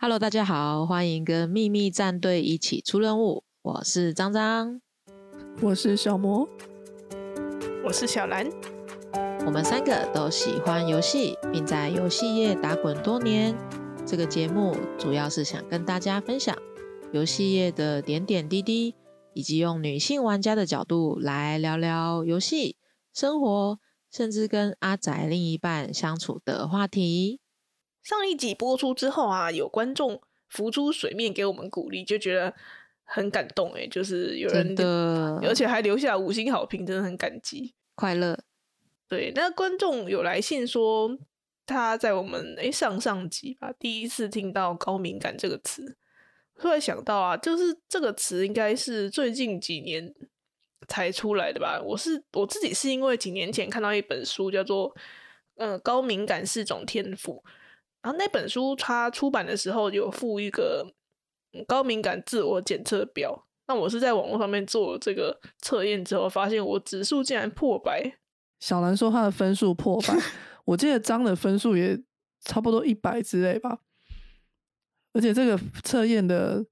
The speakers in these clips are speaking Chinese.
Hello，大家好，欢迎跟秘密战队一起出任务。我是张张，我是小魔，我是小兰。我们三个都喜欢游戏，并在游戏业打滚多年。这个节目主要是想跟大家分享游戏业的点点滴滴，以及用女性玩家的角度来聊聊游戏、生活，甚至跟阿仔另一半相处的话题。上一集播出之后啊，有观众浮出水面给我们鼓励，就觉得很感动哎，就是有人的，而且还留下五星好评，真的很感激，快乐。对，那观众有来信说他在我们哎上上集吧，第一次听到高敏感这个词，突然想到啊，就是这个词应该是最近几年才出来的吧？我是我自己是因为几年前看到一本书，叫做《嗯高敏感是种天赋》。然后那本书它出版的时候有附一个高敏感自我检测表，那我是在网络上面做这个测验之后，发现我指数竟然破百。小兰说她的分数破百，我记得张的分数也差不多一百之类吧。而且这个测验的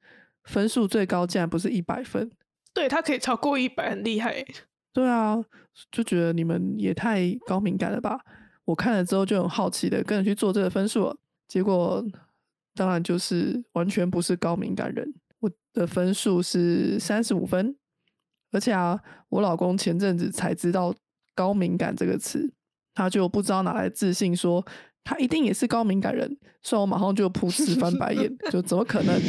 分数最高竟然不是一百分，对他可以超过一百，很厉害。对啊，就觉得你们也太高敏感了吧。我看了之后就很好奇的跟着去做这个分数，结果当然就是完全不是高敏感人。我的分数是三十五分，而且啊，我老公前阵子才知道高敏感这个词，他就不知道哪来自信说他一定也是高敏感人，所以我马上就噗嗤翻白眼，就怎么可能？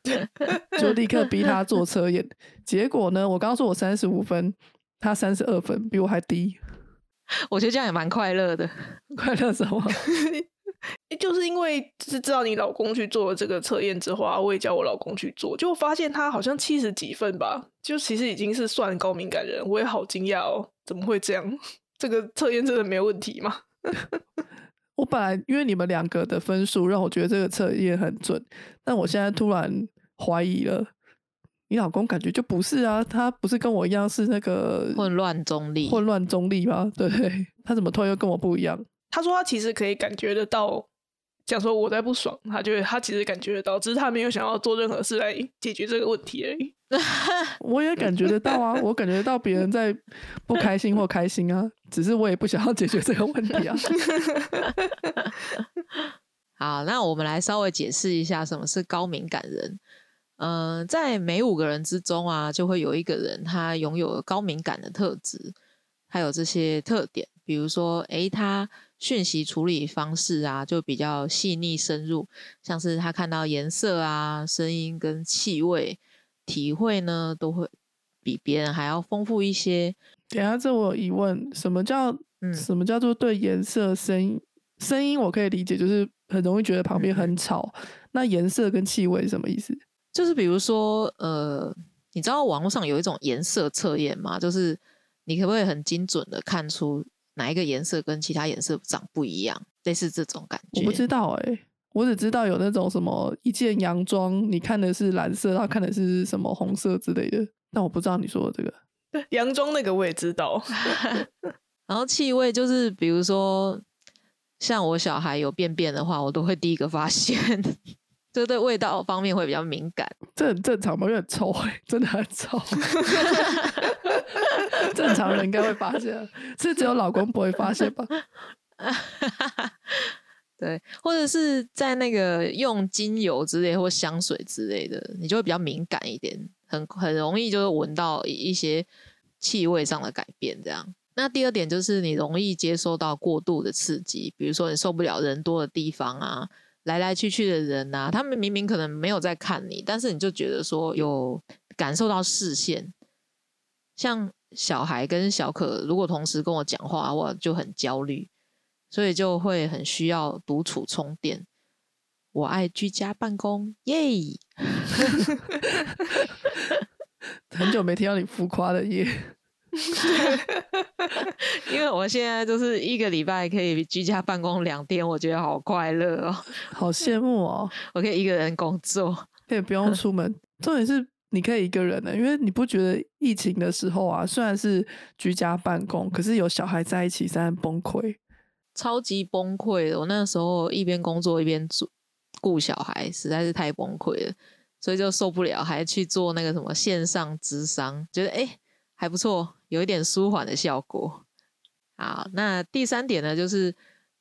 就立刻逼他做测验。结果呢，我刚说我三十五分，他三十二分，比我还低。我觉得这样也蛮快乐的，快乐什么？就是因为是知道你老公去做了这个测验之后啊，我也叫我老公去做，就发现他好像七十几分吧，就其实已经是算高敏感人，我也好惊讶哦，怎么会这样？这个测验真的没有问题吗？我本来因为你们两个的分数让我觉得这个测验很准，但我现在突然怀疑了。你老公感觉就不是啊，他不是跟我一样是那个混乱中立，混乱中立吗？对，他怎么突然又跟我不一样？他说他其实可以感觉得到，讲说我在不爽，他觉得他其实感觉得到，只是他没有想要做任何事来解决这个问题而已。我也感觉得到啊，我感觉到别人在不开心或开心啊，只是我也不想要解决这个问题啊。好，那我们来稍微解释一下什么是高敏感人。嗯，在每五个人之中啊，就会有一个人他拥有高敏感的特质，还有这些特点，比如说，诶，他讯息处理方式啊，就比较细腻深入，像是他看到颜色啊、声音跟气味，体会呢，都会比别人还要丰富一些。等下，这我有疑问，什么叫嗯，什么叫做对颜色、声音？声音我可以理解，就是很容易觉得旁边很吵。那颜色跟气味什么意思？就是比如说，呃，你知道网络上有一种颜色测验吗？就是你可不可以很精准的看出哪一个颜色跟其他颜色长不一样？类似这种感觉。我不知道哎，我只知道有那种什么一件洋装，你看的是蓝色，他看的是什么红色之类的。但我不知道你说的这个。对，洋装那个我也知道。然后气味就是，比如说像我小孩有便便的话，我都会第一个发现。就对味道方面会比较敏感，这很正常吗？有点臭哎，真的很臭。正常人应该会发现，是只有老公不会发现吧？对，或者是在那个用精油之类或香水之类的，你就会比较敏感一点，很很容易就是闻到一些气味上的改变。这样，那第二点就是你容易接受到过度的刺激，比如说你受不了人多的地方啊。来来去去的人呐，他们明明可能没有在看你，但是你就觉得说有感受到视线。像小孩跟小可，如果同时跟我讲话，我就很焦虑，所以就会很需要独处充电。我爱居家办公，耶！很久没听到你浮夸的耶。因为我现在就是一个礼拜可以居家办公两天，我觉得好快乐哦，好羡慕哦！我可以一个人工作，可以不用出门。重点是你可以一个人的，因为你不觉得疫情的时候啊，虽然是居家办公，可是有小孩在一起，在崩溃，超级崩溃的。我那时候一边工作一边煮顾小孩实在是太崩溃了，所以就受不了，还去做那个什么线上智商，觉得哎还不错，有一点舒缓的效果。好，那第三点呢，就是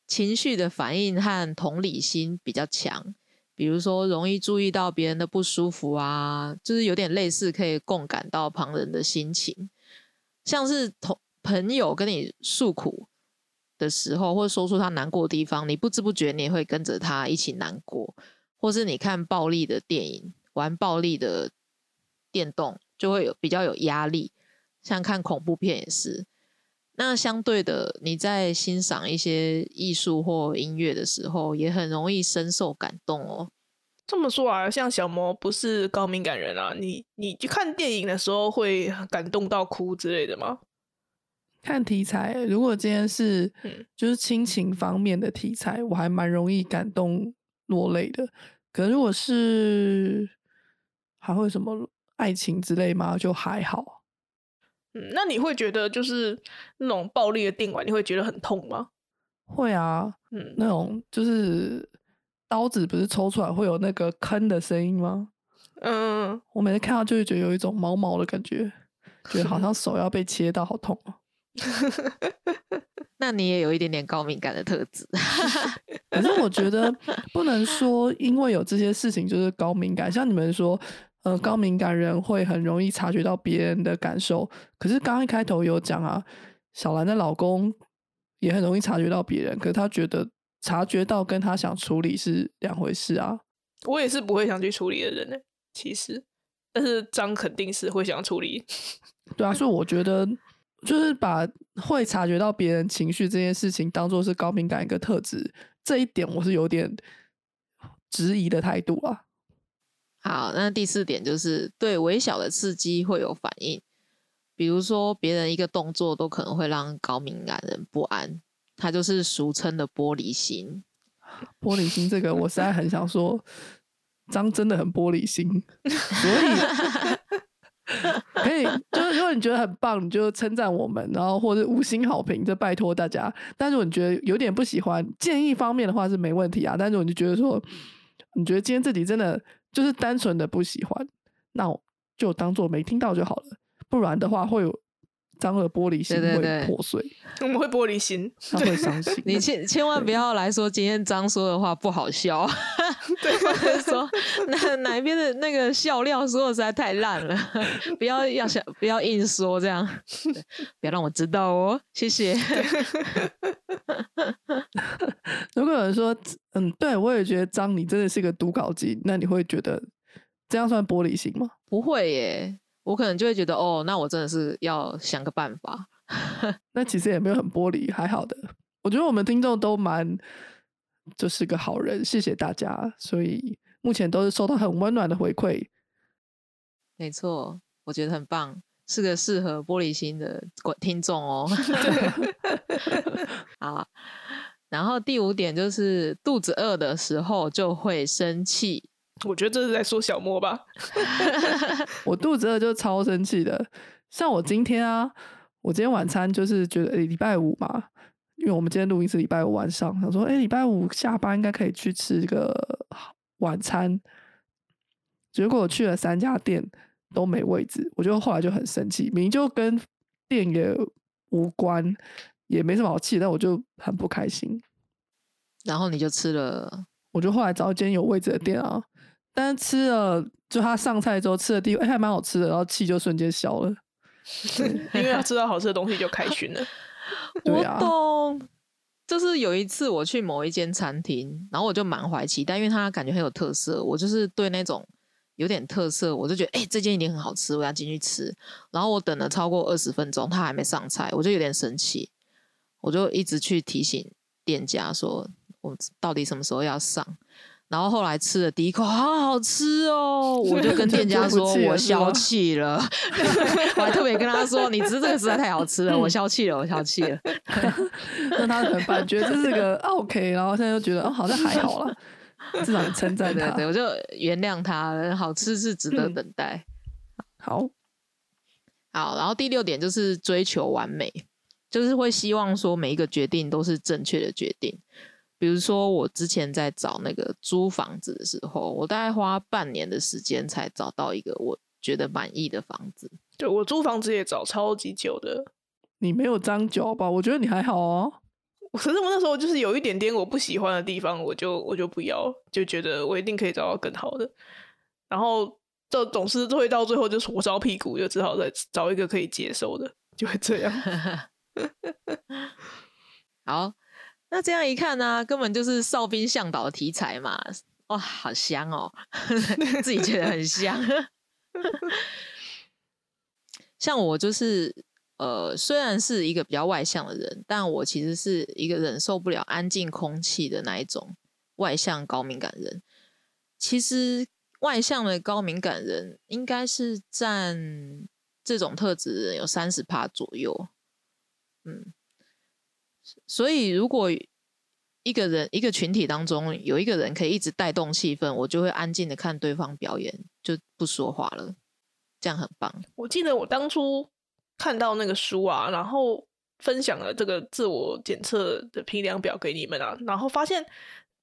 情绪的反应和同理心比较强，比如说容易注意到别人的不舒服啊，就是有点类似可以共感到旁人的心情，像是同朋友跟你诉苦。的时候，或者说出他难过的地方，你不知不觉你也会跟着他一起难过，或是你看暴力的电影、玩暴力的电动，就会有比较有压力。像看恐怖片也是。那相对的，你在欣赏一些艺术或音乐的时候，也很容易深受感动哦。这么说啊，像小魔不是高敏感人啊，你你去看电影的时候会感动到哭之类的吗？看题材，如果今天是就是亲情方面的题材，我还蛮容易感动落泪的。可如果是还会什么爱情之类吗？就还好。嗯，那你会觉得就是那种暴力的电管，你会觉得很痛吗？会啊，嗯，那种就是刀子不是抽出来会有那个坑的声音吗？嗯，我每次看到就会觉得有一种毛毛的感觉，觉得好像 手要被切到，好痛哦。那你也有一点点高敏感的特质，可是我觉得 不能说因为有这些事情就是高敏感。像你们说，呃，高敏感人会很容易察觉到别人的感受。可是刚一开头有讲啊，小兰的老公也很容易察觉到别人，可是他觉得察觉到跟他想处理是两回事啊。我也是不会想去处理的人呢，其实，但是张肯定是会想处理。对啊，所以我觉得。就是把会察觉到别人情绪这件事情当做是高敏感一个特质，这一点我是有点质疑的态度啊。好，那第四点就是对微小的刺激会有反应，比如说别人一个动作都可能会让高敏感人不安，他就是俗称的玻璃心。玻璃心这个我实在很想说，张真的很玻璃心，所以。可以，就是如果你觉得很棒，你就称赞我们，然后或者五星好评，就拜托大家。但是如果你觉得有点不喜欢，建议方面的话是没问题啊。但是如果你觉得说，你觉得今天自己真的就是单纯的不喜欢，那就当做没听到就好了。不然的话会有。张的玻璃心会破碎，我们会玻璃心，他会伤心。你千千万不要来说今天张说的话不好笑，对，或者说哪哪一边的那个笑料说的实在太烂了，不要要想不要硬说这样，不要让我知道哦，谢谢。如果有人说，嗯，对我也觉得张你真的是个读稿机，那你会觉得这样算玻璃心吗？不会耶。我可能就会觉得，哦，那我真的是要想个办法。那其实也没有很玻璃，还好的。我觉得我们听众都蛮就是个好人，谢谢大家。所以目前都是收到很温暖的回馈。没错，我觉得很棒，是个适合玻璃心的听众哦。好，然后第五点就是肚子饿的时候就会生气。我觉得这是在说小莫吧。我肚子饿就超生气的。像我今天啊，我今天晚餐就是觉得礼拜五嘛，因为我们今天录音是礼拜五晚上，想说哎，礼拜五下班应该可以去吃个晚餐。结果我去了三家店都没位置，我就后来就很生气，明明就跟店也无关，也没什么好气，但我就很不开心。然后你就吃了，我就后来找一间有位置的店啊。但是吃了，就他上菜之后吃的第一，哎，还蛮好吃的，然后气就瞬间消了。因为他吃到好吃的东西就开心了。我懂，就是有一次我去某一间餐厅，然后我就满怀期待，因为他感觉很有特色。我就是对那种有点特色，我就觉得哎，这间一定很好吃，我要进去吃。然后我等了超过二十分钟，他还没上菜，我就有点生气，我就一直去提醒店家说，我到底什么时候要上。然后后来吃了第一口，好好吃哦！我就跟店家说，我消气了。我还特别跟他说，你吃这个实在太好吃了，我消气了，我消气了。那他怎么办？觉得这是个 OK，然后现在又觉得哦，好像还好了，至少称赞他。对，我就原谅他，好吃是值得等待。好，好，然后第六点就是追求完美，就是会希望说每一个决定都是正确的决定。比如说我之前在找那个租房子的时候，我大概花半年的时间才找到一个我觉得满意的房子。对我租房子也找超级久的，你没有张脚吧？我觉得你还好哦。可是我那时候就是有一点点我不喜欢的地方，我就我就不要，就觉得我一定可以找到更好的。然后这总是会到最后就是火烧屁股，就只好再找一个可以接受的，就会这样。好，那这样一看呢，根本就是哨兵向导的题材嘛！哇，好香哦，自己觉得很香。像我就是呃，虽然是一个比较外向的人，但我其实是一个忍受不了安静空气的那一种外向高敏感人。其实外向的高敏感人应该是占这种特质人有三十帕左右。嗯，所以如果一个人一个群体当中有一个人可以一直带动气氛，我就会安静的看对方表演，就不说话了，这样很棒。我记得我当初看到那个书啊，然后分享了这个自我检测的评量表给你们啊，然后发现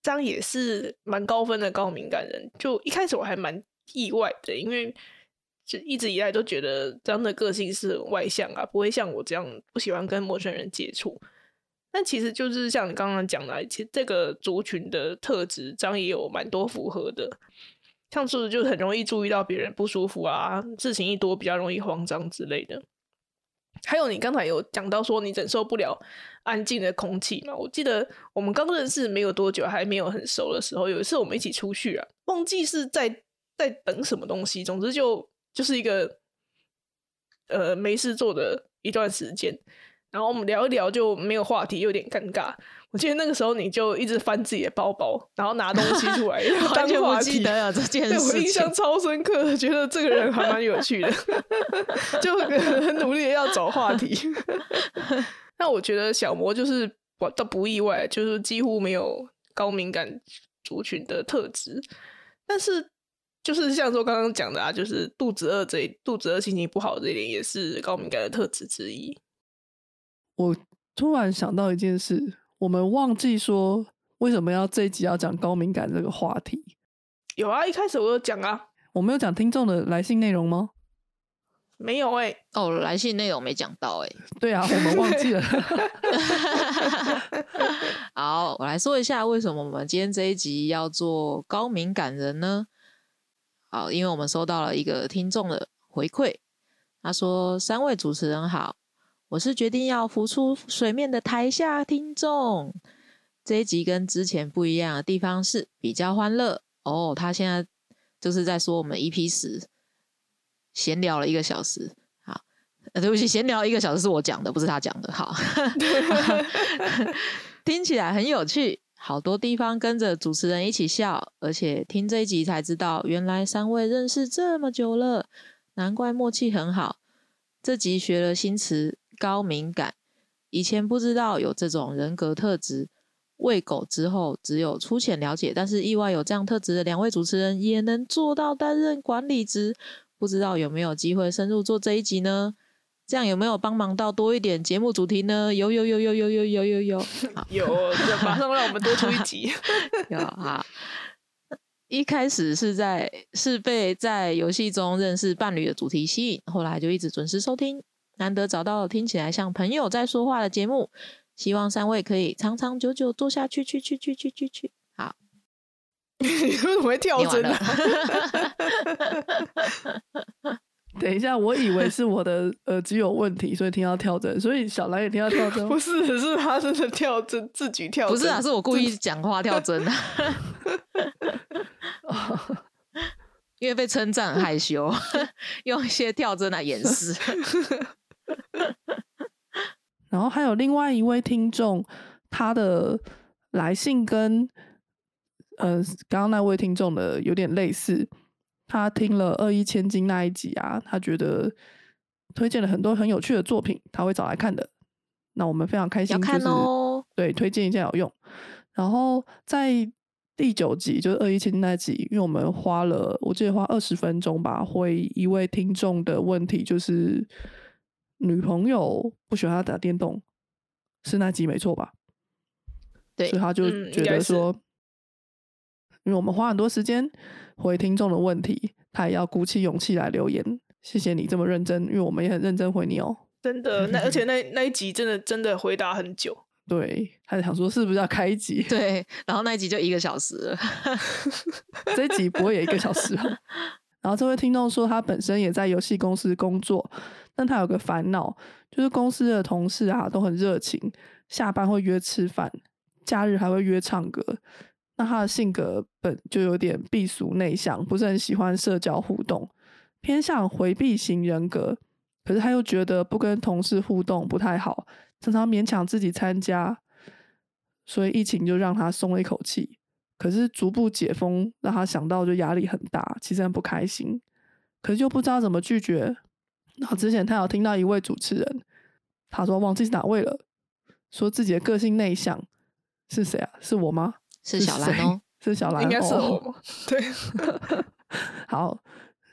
张也是蛮高分的高敏感人，就一开始我还蛮意外的，因为。就一直以来都觉得张的个性是外向啊，不会像我这样不喜欢跟陌生人接触。但其实就是像你刚刚讲的，其实这个族群的特质，张也有蛮多符合的。像是就很容易注意到别人不舒服啊，事情一多比较容易慌张之类的。还有你刚才有讲到说你忍受不了安静的空气嘛？我记得我们刚认识没有多久，还没有很熟的时候，有一次我们一起出去啊，忘记是在在等什么东西，总之就。就是一个呃没事做的一段时间，然后我们聊一聊就没有话题，有点尴尬。我记得那个时候你就一直翻自己的包包，然后拿东西出来 当话题。得这件事，我印象超深刻，觉得这个人还蛮有趣的，就很努力的要找话题。那我觉得小魔就是我倒不意外，就是几乎没有高敏感族群的特质，但是。就是像说刚刚讲的啊，就是肚子饿这肚子饿心情不好这一点也是高敏感的特质之一。我突然想到一件事，我们忘记说为什么要这一集要讲高敏感这个话题。有啊，一开始我有讲啊，我没有讲听众的来信内容吗？没有哎，哦，来信内容没讲到哎。对啊，我们忘记了。好，我来说一下为什么我们今天这一集要做高敏感人呢？好，因为我们收到了一个听众的回馈，他说：“三位主持人好，我是决定要浮出水面的台下听众。这一集跟之前不一样的地方是比较欢乐哦。他现在就是在说我们 EP 十闲聊了一个小时。好，对不起，闲聊一个小时是我讲的，不是他讲的。好，听起来很有趣。”好多地方跟着主持人一起笑，而且听这一集才知道，原来三位认识这么久了，难怪默契很好。这集学了新词“高敏感”，以前不知道有这种人格特质。喂狗之后，只有粗浅了解，但是意外有这样特质的两位主持人也能做到担任管理职，不知道有没有机会深入做这一集呢？这样有没有帮忙到多一点节目主题呢？有有有有有有有有有，有，马上让我们多出一集。有啊，一开始是在是被在游戏中认识伴侣的主题吸引，后来就一直准时收听，难得找到听起来像朋友在说话的节目，希望三位可以长长久久做下去，去去去去去去。好，你为什么会跳针呢？等一下，我以为是我的 耳机有问题，所以听到跳针，所以小兰也听到跳针。不是，是他真的跳针，自己跳。不是啊，是我故意讲话跳针的。因为被称赞害羞，用一些跳针来掩饰。然后还有另外一位听众，他的来信跟呃刚刚那位听众的有点类似。他听了二一千金那一集啊，他觉得推荐了很多很有趣的作品，他会找来看的。那我们非常开心，就是对推荐一下有用。然后在第九集，就是二一千金那集，因为我们花了我记得花二十分钟吧，回一位听众的问题，就是女朋友不喜欢他打电动，是那集没错吧？对所以他就觉得说，因为我们花很多时间回听众的问题，他也要鼓起勇气来留言。谢谢你这么认真，因为我们也很认真回你哦。真的，那而且那那一集真的真的回答很久，对，他就想说是不是要开一集？对，然后那一集就一个小时了。这一集不会也一个小时吧。然后这位听众说，他本身也在游戏公司工作，但他有个烦恼，就是公司的同事啊都很热情，下班会约吃饭，假日还会约唱歌。那他的性格本就有点避俗内向，不是很喜欢社交互动，偏向回避型人格。可是他又觉得不跟同事互动不太好，常常勉强自己参加，所以疫情就让他松了一口气。可是逐步解封，让他想到就压力很大，其实很不开心。可是又不知道怎么拒绝。然后之前他有听到一位主持人，他说忘记是哪位了，说自己的个性内向，是谁啊？是我吗？是小兰谁哦，是小兰，应该是哦我。对，好，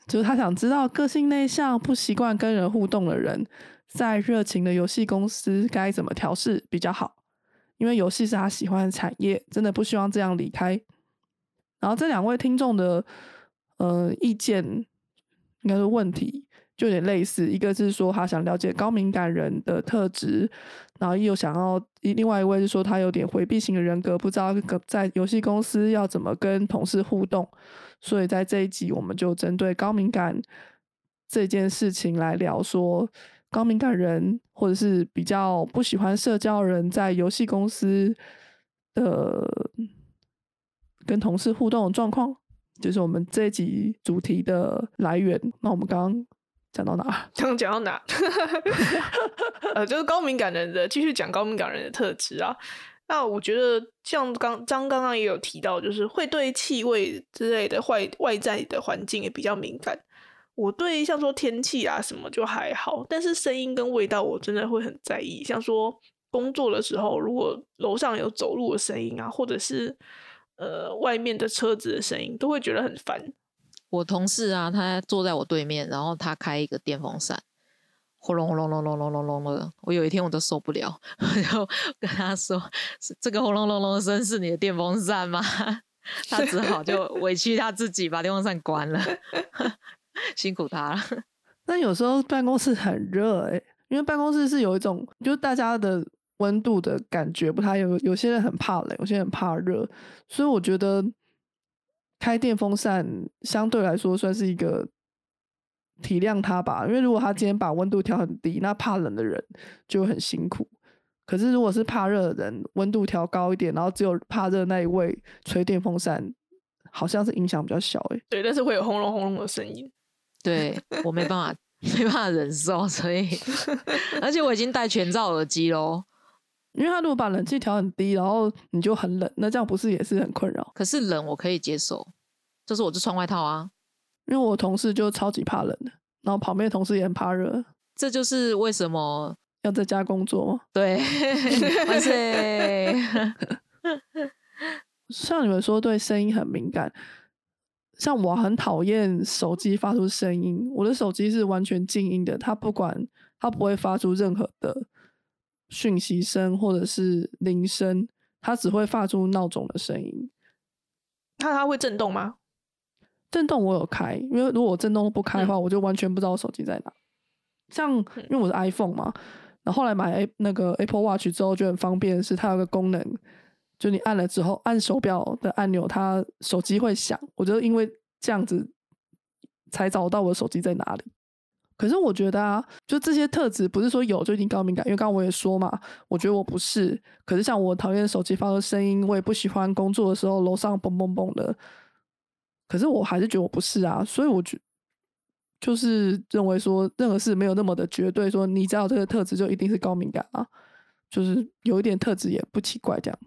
就是他想知道个性内向、不习惯跟人互动的人，在热情的游戏公司该怎么调试比较好？因为游戏是他喜欢的产业，真的不希望这样离开。然后这两位听众的呃意见，应该是问题就有点类似，一个是说他想了解高敏感人的特质，然后又想要另外一位是说他有点回避型的人格，不知道在游戏公司要怎么跟同事互动。所以在这一集，我们就针对高敏感这件事情来聊，说高敏感人或者是比较不喜欢社交人，在游戏公司的跟同事互动的状况，就是我们这一集主题的来源。那我们刚刚讲到哪？刚 讲到哪？呃，就是高敏感人的，继续讲高敏感人的特质啊。那我觉得像刚张刚刚也有提到，就是会对气味之类的外外在的环境也比较敏感。我对像说天气啊什么就还好，但是声音跟味道我真的会很在意。像说工作的时候，如果楼上有走路的声音啊，或者是呃外面的车子的声音，都会觉得很烦。我同事啊，他坐在我对面，然后他开一个电风扇，轰隆轰隆隆隆隆隆隆的。我有一天我都受不了，我就跟他说：“这个轰隆隆隆的声是你的电风扇吗？”他只好就委屈他自己把电风扇关了，辛苦他了。但有时候办公室很热诶、因为办公室是有一种，就是大家的温度的感觉不太有，有些人很怕冷，有些人很怕热，所以我觉得开电风扇相对来说算是一个体谅他吧。因为如果他今天把温度调很低，那怕冷的人就会很辛苦。可是如果是怕热的人，温度调高一点，然后只有怕热那一位吹电风扇，好像是影响比较小诶、对，但是会有轰隆轰隆的声音。对我没办法，没办法忍受，所以 而且我已经戴全罩耳机喽。因为他如果把冷气调很低，然后你就很冷，那这样不是也是很困扰？可是冷我可以接受，就是我就穿外套啊。因为我同事就超级怕冷的，然后旁边的同事也很怕热，这就是为什么要在家工作吗？对万岁。像你们说对声音很敏感，像我很讨厌手机发出声音，我的手机是完全静音的，它不管它不会发出任何的讯息声或者是铃声，它只会发出闹钟的声音。那它会震动吗？震动我有开，因为如果我震动都不开的话，我就完全不知道我手机在哪。像因为我是 iPhone 嘛，然后后来买 A 那个 Apple Watch 之后就很方便，是它有个功能，就你按了之后按手表的按钮，它手机会响。我就因为这样子才找到我的手机在哪里。可是我觉得啊，就这些特质不是说有就一定高敏感，因为刚刚我也说嘛，我觉得我不是。可是像我讨厌手机发出声音，我也不喜欢工作的时候楼上嘣嘣嘣的。可是我还是觉得我不是啊，所以我觉就是认为说任何事没有那么的绝对，说你只要有这个特质就一定是高敏感啊，就是有一点特质也不奇怪这样。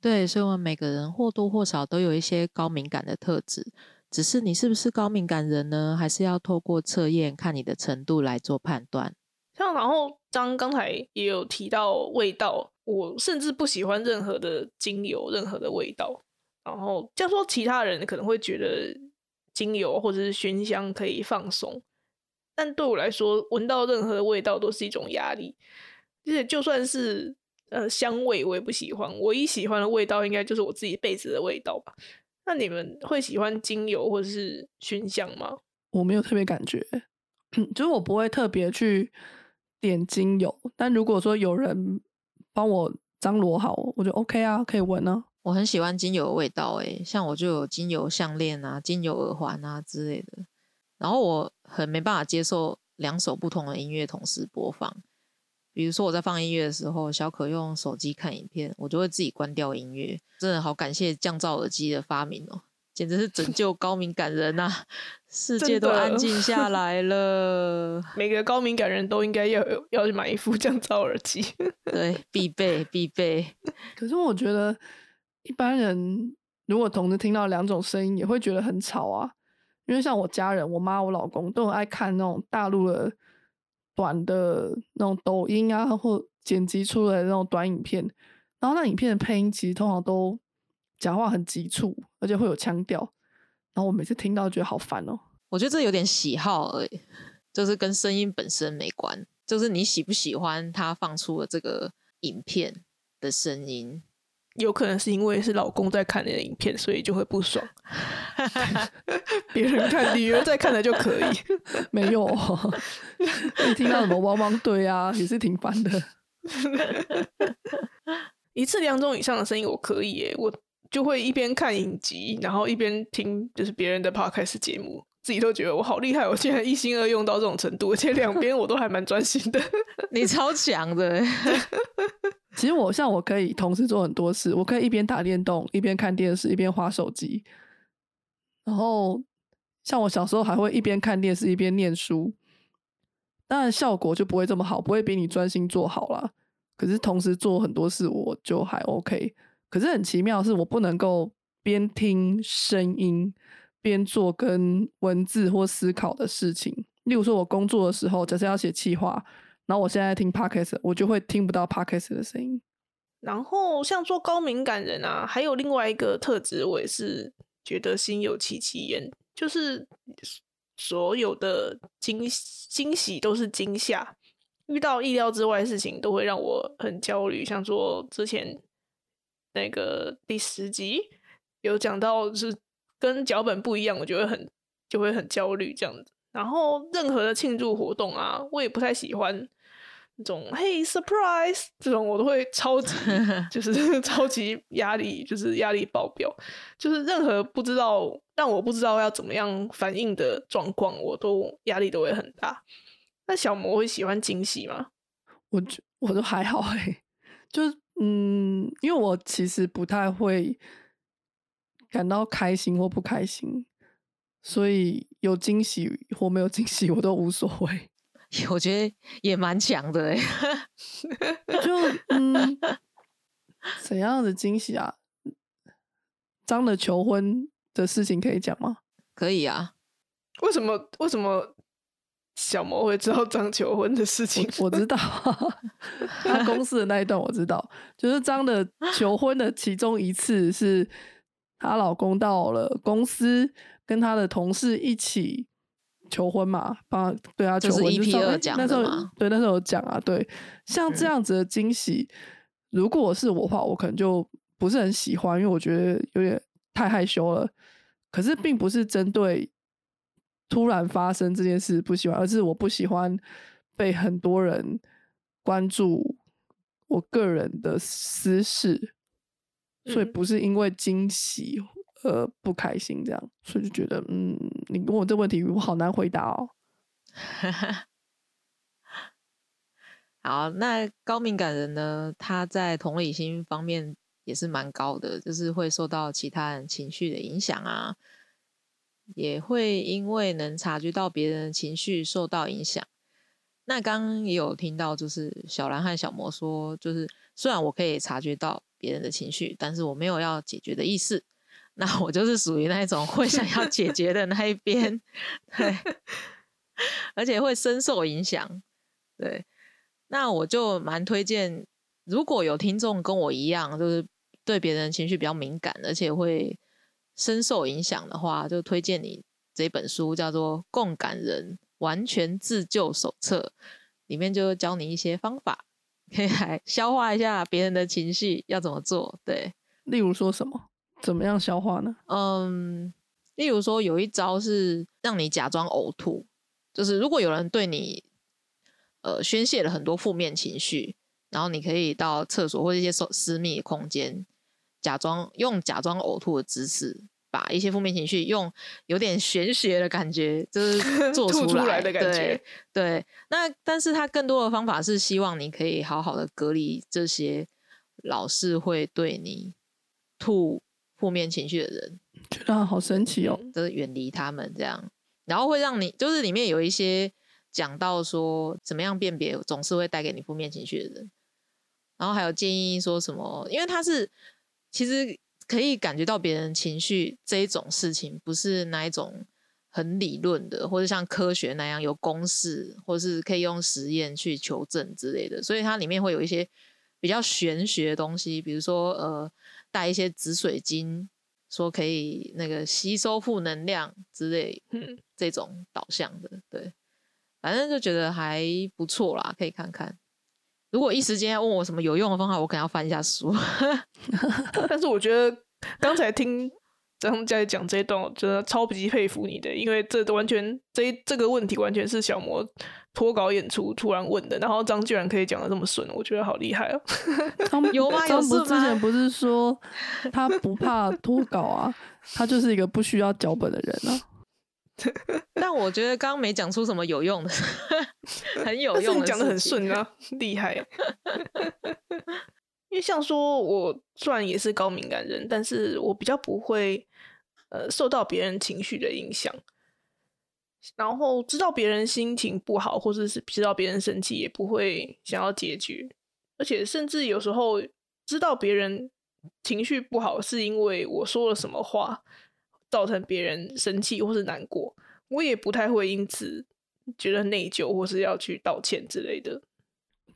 对，所以我们每个人或多或少都有一些高敏感的特质，只是你是不是高敏感人呢？还是要透过测验看你的程度来做判断。像然后张刚才也有提到味道，我甚至不喜欢任何的精油，任何的味道。然后这样说，其他人可能会觉得精油或者是熏香可以放松，但对我来说，闻到任何的味道都是一种压力。而且就算是呃香味我也不喜欢，唯一喜欢的味道应该就是我自己被子的味道吧。那你们会喜欢精油或者是熏香吗？我没有特别感觉，就是我不会特别去点精油，但如果说有人帮我张罗好，我就 OK 啊，可以闻啊。我很喜欢精油的味道，诶，像我就有精油项链啊、精油耳环啊之类的。然后我很没办法接受两首不同的音乐同时播放，比如说我在放音乐的时候，小可用手机看影片，我就会自己关掉音乐。真的好感谢降噪耳机的发明哦，简直是拯救高敏感人呐！世界都安静下 来了。每个高敏感人都应该要要去买一副降噪耳机，对，必备必备。可是我觉得。一般人如果同时听到两种声音，也会觉得很吵啊。因为像我家人，我妈、我老公都很爱看那种大陆的短的那种抖音啊，或剪辑出来的那种短影片。然后那影片的配音其实通常都讲话很急促，而且会有腔调。然后我每次听到觉得好烦哦。我觉得这有点喜好而已，就是跟声音本身没关，就是你喜不喜欢他放出的这个影片的声音。有可能是因为是老公在看你的影片，所以就会不爽。别人看，女儿在看的就可以。没有，你听到什么汪汪队啊，也是挺烦的。一次两种以上的声音我可以耶，我就会一边看影集，然后一边听就是别人的 podcast 节目，自己都觉得我好厉害，我现在一心二用到这种程度，而且两边我都还蛮专心的。你超强的。其实我像我可以同时做很多事，我可以一边打电动，一边看电视，一边划手机。然后像我小时候还会一边看电视一边念书，当然效果就不会这么好，不会比你专心做好了。可是同时做很多事，我就还 OK。可是很奇妙是，我不能够边听声音边做跟文字或思考的事情。例如说，我工作的时候，假设要写企划。然后我现在听 podcast，我就会听不到 podcast 的声音。然后像做高敏感人啊，还有另外一个特质，我也是觉得心有戚戚焉，就是所有的惊惊喜都是惊吓，遇到意料之外的事情都会让我很焦虑。像说之前那个第十集有讲到是跟脚本不一样，我就会很就会很焦虑这样子。然后任何的庆祝活动啊，我也不太喜欢。那种嘿，surprise，这种我都会超级，就是 超级压力，就是压力爆表，就是任何不知道让我不知道要怎么样反应的状况，我都压力都会很大。那小魔会喜欢惊喜吗？我我都还好哎，就嗯，因为我其实不太会感到开心或不开心，所以有惊喜或没有惊喜我都无所谓。我觉得也蛮强的哎，就嗯，怎样的惊喜啊？张的求婚的事情可以讲吗？可以啊。为什么？为什么小魔会知道张求婚的事情？我知道，他公司的那一段我知道，就是张的求婚的其中一次是她老公到了公司，跟她的同事一起。求婚嘛，帮对啊，求婚就是 EP 二讲的对，那时候有讲啊，对，像这样子的惊喜，如果是我话，我可能就不是很喜欢，因为我觉得有点太害羞了。可是并不是针对突然发生这件事不喜欢，而是我不喜欢被很多人关注我个人的私事，所以不是因为惊喜。呃，不开心这样，所以就觉得，嗯，你问我这问题，我好难回答哦。好，那高敏感人呢？他在同理心方面也是蛮高的，就是会受到其他人情绪的影响啊，也会因为能察觉到别人的情绪受到影响。那刚刚也有听到，就是小兰和小魔说，就是虽然我可以察觉到别人的情绪，但是我没有要解决的意思。那我就是属于那一种会想要解决的那一边，对，而且会深受影响，对。那我就蛮推荐，如果有听众跟我一样，就是对别人情绪比较敏感，而且会深受影响的话，就推荐你这本书，叫做《共感人完全自救手册》，里面就教你一些方法，可以来消化一下别人的情绪要怎么做。对，例如说什么？怎么样消化呢？嗯，例如说有一招是让你假装呕吐，就是如果有人对你呃宣泄了很多负面情绪，然后你可以到厕所或者一些私私密空间，假装用假装呕吐的姿势。把一些负面情绪用有点玄学的感觉，就是 做吐出来的感觉。对，那但是他更多的方法是希望你可以好好的隔离这些老是会对你吐负面情绪的人，觉得好神奇哦，就是远离他们这样，然后会让你就是里面有一些讲到说怎么样辨别总是会带给你负面情绪的人，然后还有建议说什么，因为他是其实。可以感觉到别人情绪这一种事情，不是那一种很理论的，或者像科学那样有公式，或是可以用实验去求证之类的。所以它里面会有一些比较玄学的东西，比如说呃，带一些紫水晶，说可以那个吸收负能量之类，这种导向的。对，反正就觉得还不错啦，可以看看。如果一时间要问我什么有用的方法，我可能要翻一下书。但是我觉得刚才听张在讲这一段，我真的超级佩服你的，因为这完全这这个问题完全是小魔脱稿演出突然问的，然后张居然可以讲的这么顺，我觉得好厉害哦。有吗？张不之前不是说他不怕脱稿啊，他就是一个不需要脚本的人啊。但我觉得刚刚没讲出什么有用的，很有用，讲的很顺啊，厉害。因为像说，我虽然也是高敏感人，但是我比较不会呃受到别人情绪的影响，然后知道别人心情不好，或者是知道别人生气，也不会想要解决，而且甚至有时候知道别人情绪不好，是因为我说了什么话。造成别人生气或是难过，我也不太会因此觉得内疚或是要去道歉之类的。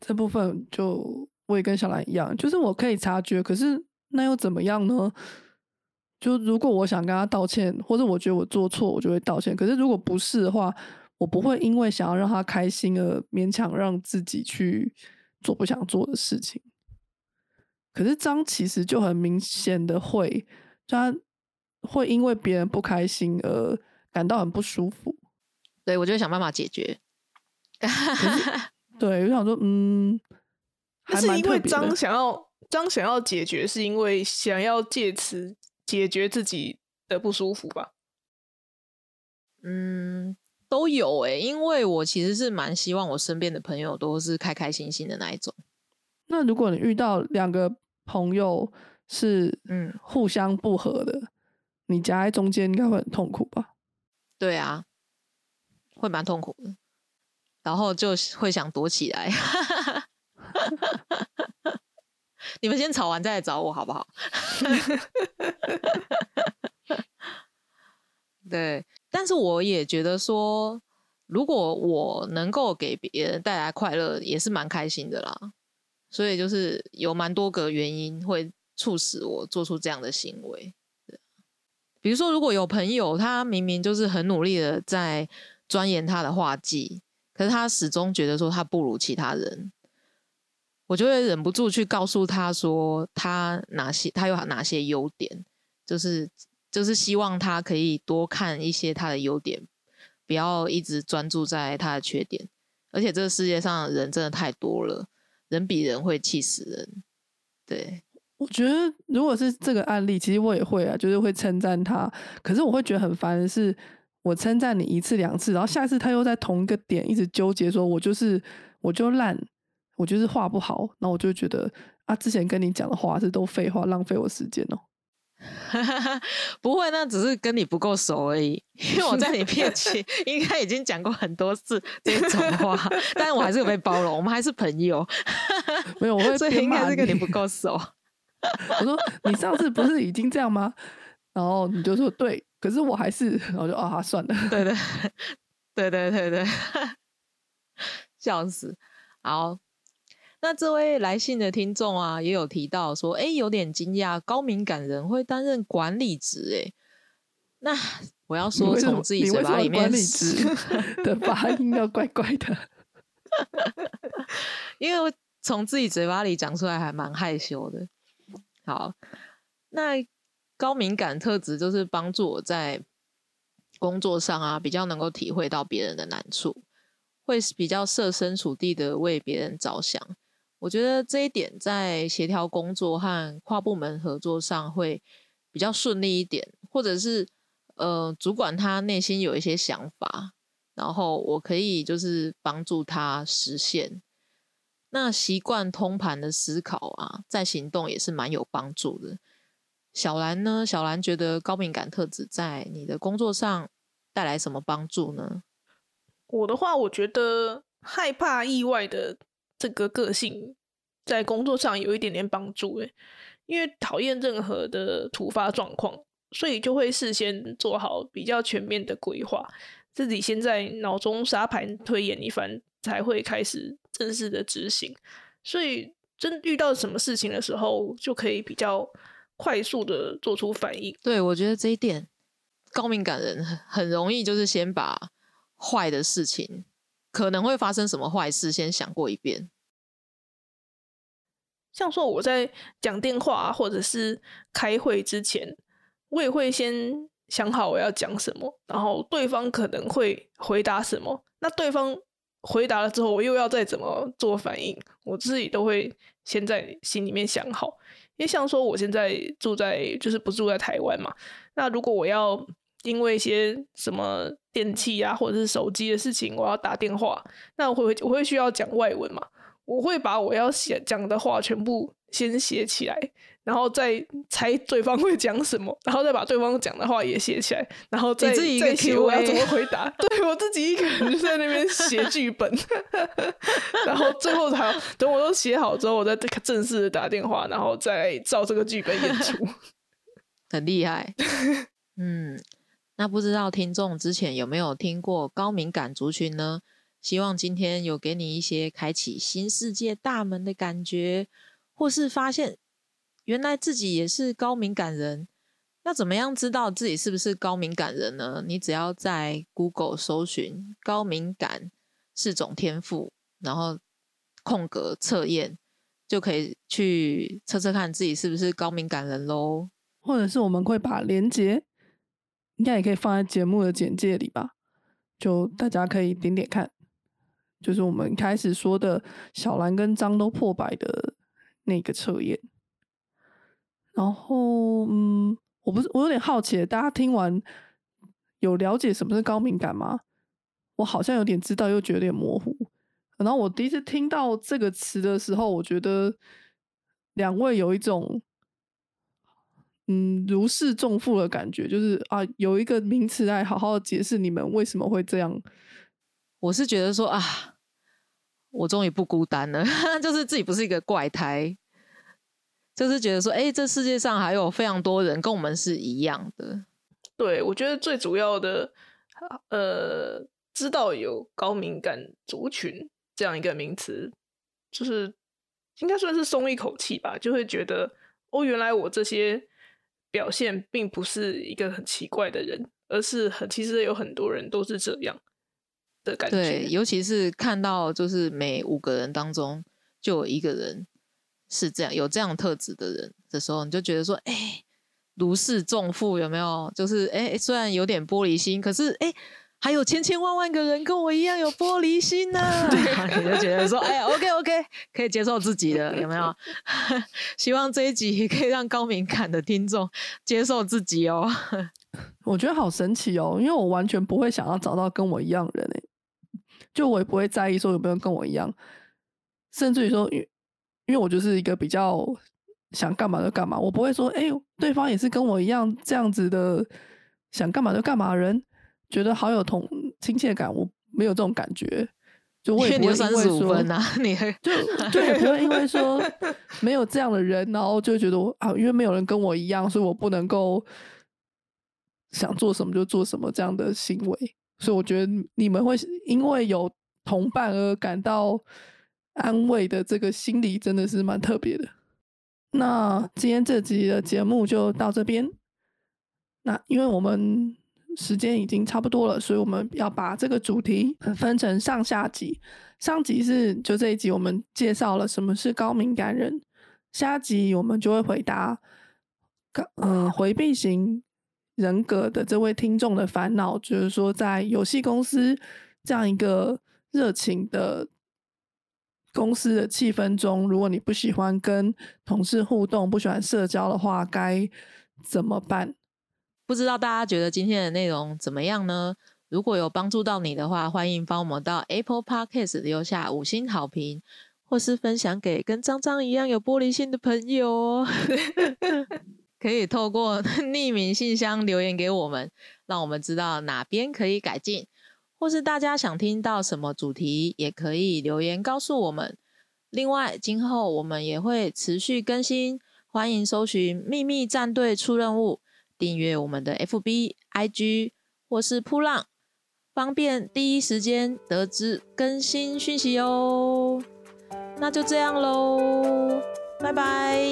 这部分就我也跟小兰一样，就是我可以察觉，可是那又怎么样呢？就如果我想跟他道歉，或者我觉得我做错，我就会道歉。可是如果不是的话，我不会因为想要让他开心而勉强让自己去做不想做的事情。可是张其实就很明显的会，他。会因为别人不开心而感到很不舒服，对我就想办法解决。对，我想说，嗯，是因为张想要张想要解决，是因为想要借此解决自己的不舒服吧？嗯，都有诶，因为我其实是蛮希望我身边的朋友都是开开心心的那一种。那如果你遇到两个朋友是嗯互相不和的？你夹在中间应该会很痛苦吧？对啊，会蛮痛苦的，然后就会想躲起来。你们先吵完再来找我好不好？对，但是我也觉得说，如果我能够给别人带来快乐，也是蛮开心的啦。所以就是有蛮多个原因会促使我做出这样的行为。比如说，如果有朋友他明明就是很努力的在钻研他的画技，可是他始终觉得说他不如其他人，我就会忍不住去告诉他说他哪些他有哪些优点，就是就是希望他可以多看一些他的优点，不要一直专注在他的缺点。而且这个世界上人真的太多了，人比人会气死人，对。我觉得如果是这个案例，其实我也会啊，就是会称赞他。可是我会觉得很烦的是，我称赞你一次两次，然后下次他又在同一个点一直纠结，说我就是我就烂，我就是画不好。那我就觉得啊，之前跟你讲的话是都废话，浪费我时间哦。不会，那只是跟你不够熟而已。因为我在你面前 应该已经讲过很多次这种话，但是我还是有被包容，我们还是朋友。没有，我会所以应该是跟你不够熟。我说你上次不是已经这样吗？然后你就说对，可是我还是，然后就啊算了，对对 对对对对，笑死。好，那这位来信的听众啊，也有提到说，哎，有点惊讶，高敏感人会担任管理职，哎，那我要说从自己嘴巴里面，管理职 的发音要怪怪的，因为。从自己嘴巴里讲出来还蛮害羞的。好，那高敏感特质就是帮助我在工作上啊，比较能够体会到别人的难处，会比较设身处地的为别人着想。我觉得这一点在协调工作和跨部门合作上会比较顺利一点，或者是呃，主管他内心有一些想法，然后我可以就是帮助他实现。那习惯通盘的思考啊，在行动也是蛮有帮助的。小兰呢？小兰觉得高敏感特质在你的工作上带来什么帮助呢？我的话，我觉得害怕意外的这个个性，在工作上有一点点帮助。诶，因为讨厌任何的突发状况，所以就会事先做好比较全面的规划，自己先在脑中沙盘推演一番，才会开始。正式的执行，所以真遇到什么事情的时候，就可以比较快速的做出反应。对我觉得这一点，高敏感人很容易就是先把坏的事情可能会发生什么坏事先想过一遍。像说我在讲电话或者是开会之前，我也会先想好我要讲什么，然后对方可能会回答什么，那对方。回答了之后，我又要再怎么做反应，我自己都会先在心里面想好。因为像说我现在住在就是不住在台湾嘛，那如果我要因为一些什么电器啊或者是手机的事情，我要打电话，那我会我会需要讲外文嘛，我会把我要写讲的话全部先写起来。然后再猜对方会讲什么，然后再把对方讲的话也写起来，然后再再写我要怎么回答。对我自己一个人就在那边写剧本，然后最后才等我都写好之后，我再正式的打电话，然后再照这个剧本演出。很厉害，嗯，那不知道听众之前有没有听过高敏感族群呢？希望今天有给你一些开启新世界大门的感觉，或是发现。原来自己也是高敏感人，要怎么样知道自己是不是高敏感人呢？你只要在 Google 搜寻“高敏感是种天赋”，然后空格测验，就可以去测测看自己是不是高敏感人喽。或者是我们会把连接，应该也可以放在节目的简介里吧，就大家可以点点看。就是我们开始说的小兰跟张都破百的那个测验。然后，嗯，我不是，我有点好奇，大家听完有了解什么是高敏感吗？我好像有点知道，又觉得有点模糊。然后我第一次听到这个词的时候，我觉得两位有一种，嗯，如释重负的感觉，就是啊，有一个名词来好好解释你们为什么会这样。我是觉得说啊，我终于不孤单了，就是自己不是一个怪胎。就是觉得说，哎，这世界上还有非常多人跟我们是一样的。对，我觉得最主要的，呃，知道有高敏感族群这样一个名词，就是应该算是松一口气吧，就会觉得，哦，原来我这些表现并不是一个很奇怪的人，而是很其实有很多人都是这样的感觉。对，尤其是看到就是每五个人当中就有一个人。是这样，有这样特质的人的时候，你就觉得说，哎，如释重负，有没有？就是，哎，虽然有点玻璃心，可是，哎，还有千千万万个人跟我一样有玻璃心呢。你就觉得说，哎，OK，OK，可以接受自己的，有没有？希望这一集可以让高敏感的听众接受自己哦。我觉得好神奇哦，因为我完全不会想要找到跟我一样的人，哎，就我也不会在意说有没有跟我一样，甚至于说，因为我就是一个比较想干嘛就干嘛，我不会说，哎，对方也是跟我一样这样子的想干嘛就干嘛的人，觉得好有同亲切感，我没有这种感觉，就我也不会因为说，你就就也不会因为说没有这样的人，然后就觉得啊，因为没有人跟我一样，所以我不能够想做什么就做什么这样的行为，所以我觉得你们会因为有同伴而感到。安慰的这个心理真的是蛮特别的。那今天这集的节目就到这边。那因为我们时间已经差不多了，所以我们要把这个主题分成上下集。上集是就这一集我们介绍了什么是高敏感人，下集我们就会回答高嗯回避型人格的这位听众的烦恼，就是说在游戏公司这样一个热情的公司的气氛中，如果你不喜欢跟同事互动，不喜欢社交的话，该怎么办？不知道大家觉得今天的内容怎么样呢？如果有帮助到你的话，欢迎帮我们到 Apple Podcast 留下五星好评，或是分享给跟张张一样有玻璃心的朋友哦。可以透过 匿名信箱留言给我们，让我们知道哪边可以改进，或是大家想听到什么主题，也可以留言告诉我们。另外，今后我们也会持续更新，欢迎搜寻“秘密战队出任务”，订阅我们的 FB、IG 或是扑浪，方便第一时间得知更新讯息哦。那就这样喽，拜拜，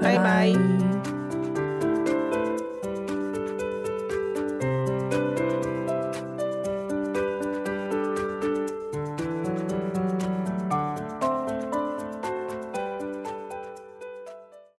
拜拜。